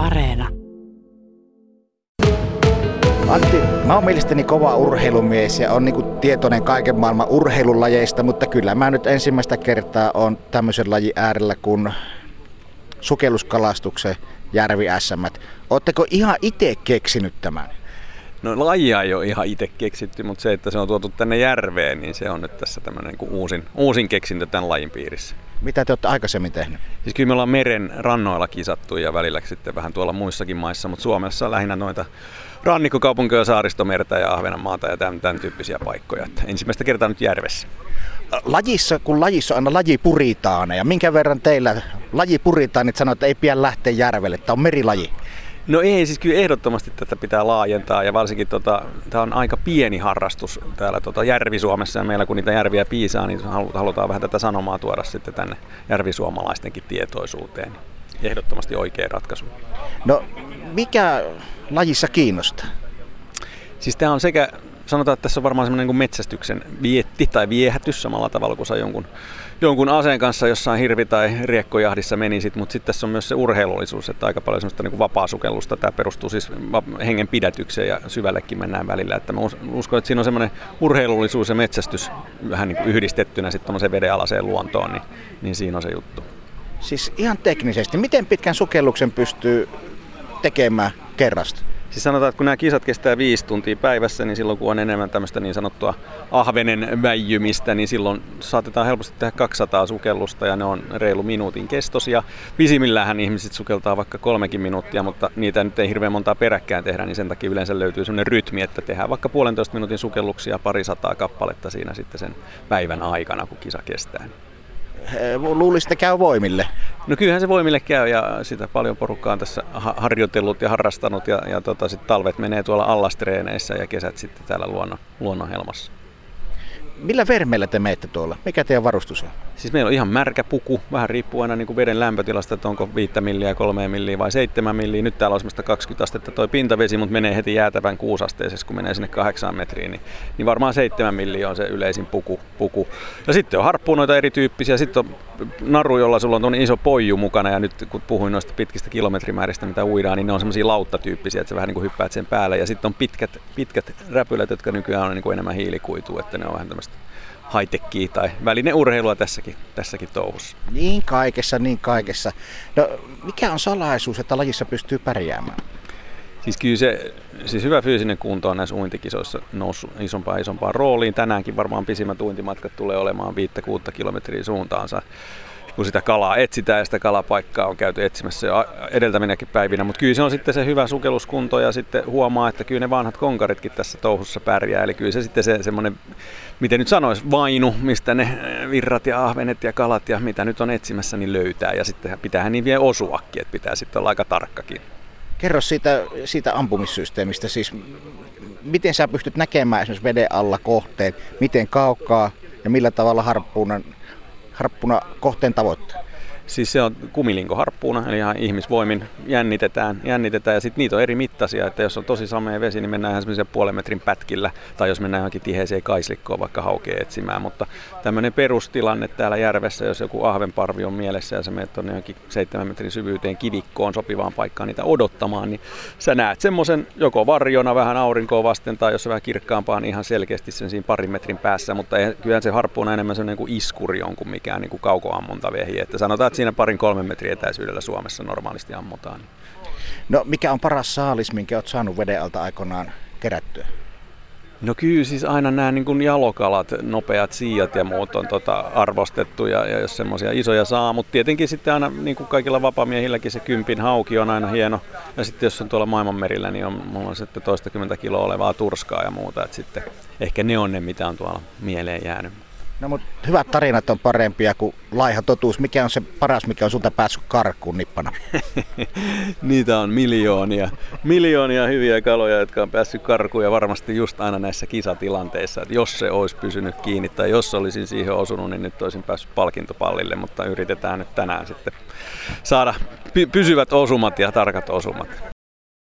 Areena. Antti, mä oon mielestäni kova urheilumies ja on niinku tietoinen kaiken maailman urheilulajeista, mutta kyllä mä nyt ensimmäistä kertaa on tämmöisen lajin äärellä kuin sukelluskalastuksen järvi SM. Ootteko ihan itse keksinyt tämän? No lajia ei ole ihan itse keksitty, mutta se, että se on tuotu tänne järveen, niin se on nyt tässä tämmöinen niin uusin, uusin keksintö tämän lajin piirissä. Mitä te olette aikaisemmin tehnyt? Siis kyllä me ollaan meren rannoilla kisattu ja välillä sitten vähän tuolla muissakin maissa, mutta Suomessa on lähinnä noita rannikkokaupunkeja, saaristomerta ja Ahvenanmaata ja tämän, tämän tyyppisiä paikkoja. Että ensimmäistä kertaa nyt järvessä. Lajissa, kun lajissa on aina laji ja minkä verran teillä laji puritaanit sanoo, että ei pian lähteä järvelle, tämä on merilaji? No ei, siis kyllä ehdottomasti tätä pitää laajentaa ja varsinkin tota, tämä on aika pieni harrastus täällä tota, Järvi-Suomessa ja meillä kun niitä järviä piisaa, niin halutaan vähän tätä sanomaa tuoda sitten tänne järvisuomalaistenkin tietoisuuteen. Ehdottomasti oikea ratkaisu. No mikä lajissa kiinnostaa? Siis tämä on sekä, sanotaan, että tässä on varmaan semmoinen niin metsästyksen vietti tai viehätys samalla tavalla kuin sä jonkun, jonkun aseen kanssa jossain hirvi- tai riekkojahdissa menisit, mutta sitten tässä on myös se urheilullisuus, että aika paljon semmoista niin vapaasukellusta. Tämä perustuu siis hengen pidätykseen ja syvällekin mennään välillä. Että mä uskon, että siinä on semmoinen urheilullisuus ja metsästys vähän niin kuin yhdistettynä sitten tuommoiseen vedenalaiseen luontoon, niin, niin siinä on se juttu. Siis ihan teknisesti, miten pitkän sukelluksen pystyy tekemään kerrasta? Siis sanotaan, että kun nämä kisat kestää viisi tuntia päivässä, niin silloin kun on enemmän tämmöistä niin sanottua ahvenen väijymistä, niin silloin saatetaan helposti tehdä 200 sukellusta ja ne on reilu minuutin kestosia. Visimmillähän ihmiset sukeltaa vaikka kolmekin minuuttia, mutta niitä nyt ei hirveän montaa peräkkään tehdä, niin sen takia yleensä löytyy sellainen rytmi, että tehdään vaikka puolentoista minuutin sukelluksia pari sataa kappaletta siinä sitten sen päivän aikana, kun kisa kestää. Luulisin, että käy voimille. No kyllähän se voimille käy ja sitä paljon porukkaa on tässä harjoitellut ja harrastanut ja, ja tota, sit talvet menee tuolla allastreeneissä ja kesät sitten täällä luonnon, luonnon helmassa. Millä vermeillä te menette tuolla? Mikä teidän varustus on? Siis meillä on ihan märkä puku, vähän riippuu aina niin kuin veden lämpötilasta, että onko 5 milliä, 3 milliä vai 7 milliä. Nyt täällä on 20 astetta toi pintavesi, mutta menee heti jäätävän kuusasteisessa, kun menee sinne 8 metriin. Niin, niin varmaan 7 milliä on se yleisin puku. puku. Ja sitten on harppuunoita erityyppisiä. Sitten on naru, jolla sulla on iso poiju mukana. Ja nyt kun puhuin noista pitkistä kilometrimääristä, mitä uidaan, niin ne on semmoisia lauttatyyppisiä, että sä vähän niin kuin hyppäät sen päälle. Ja sitten on pitkät, pitkät räpylät, jotka nykyään on niin kuin enemmän hiilikuitua, että ne on vähän tämmöistä high tai välineurheilua tässäkin, tässäkin touhussa. Niin kaikessa, niin kaikessa. No, mikä on salaisuus, että lajissa pystyy pärjäämään? Siis kyllä se, siis hyvä fyysinen kunto on näissä uintikisoissa noussut isompaan isompaan rooliin. Tänäänkin varmaan pisimmät uintimatkat tulee olemaan 5-6 kilometriä suuntaansa kun sitä kalaa etsitään ja sitä kalapaikkaa on käyty etsimässä jo edeltäminäkin päivinä. Mutta kyllä se on sitten se hyvä sukelluskunto ja sitten huomaa, että kyllä ne vanhat konkaritkin tässä touhussa pärjää. Eli kyllä se sitten se semmoinen, miten nyt sanoisi, vainu, mistä ne virrat ja ahvenet ja kalat ja mitä nyt on etsimässä, niin löytää. Ja sitten pitäähän niin vielä osuakin, että pitää sitten olla aika tarkkakin. Kerro siitä, siitä ampumissysteemistä, siis miten sä pystyt näkemään esimerkiksi veden alla kohteet, miten kaukaa ja millä tavalla harppuunan harppuna kohteen tavoitteen? Siis se on kumilinkoharppuuna, eli ihan ihmisvoimin jännitetään, jännitetään. Ja sitten niitä on eri mittaisia, että jos on tosi samea vesi, niin mennään ihan puolen metrin pätkillä, tai jos mennään johonkin tiheeseen kaislikkoon vaikka haukea etsimään, mutta tämmöinen perustilanne täällä järvessä, jos joku ahvenparvi on mielessä ja sä menet tuonne johonkin seitsemän metrin syvyyteen kivikkoon sopivaan paikkaan niitä odottamaan, niin sä näet semmoisen joko varjona vähän aurinkoa vasten tai jos se vähän kirkkaampaa, niin ihan selkeästi sen siinä parin metrin päässä, mutta kyllähän se harppu on enemmän sellainen kuin iskuri on kuin mikään niin kuin kaukoammuntavehi, että sanotaan, että siinä parin kolmen metrin etäisyydellä Suomessa normaalisti ammutaan. No mikä on paras saalis, minkä olet saanut veden alta aikoinaan kerättyä? No kyllä siis aina nämä niin kuin jalokalat, nopeat siijat ja muut on tota arvostettu ja, ja jos semmoisia isoja saa, mutta tietenkin sitten aina niin kuin kaikilla vapamiehilläkin se kympin hauki on aina hieno. Ja sitten jos on tuolla maailmanmerillä, niin on, mulla on sitten toistakymmentä kiloa olevaa turskaa ja muuta, että sitten ehkä ne on ne, mitä on tuolla mieleen jäänyt. No mutta hyvät tarinat on parempia kuin laiha totuus. Mikä on se paras, mikä on sulta päässyt karkuun nippana? Niitä on miljoonia. Miljoonia hyviä kaloja, jotka on päässyt karkuun ja varmasti just aina näissä kisatilanteissa. Että jos se olisi pysynyt kiinni tai jos olisin siihen osunut, niin nyt olisin päässyt palkintopallille. Mutta yritetään nyt tänään sitten saada pysyvät osumat ja tarkat osumat.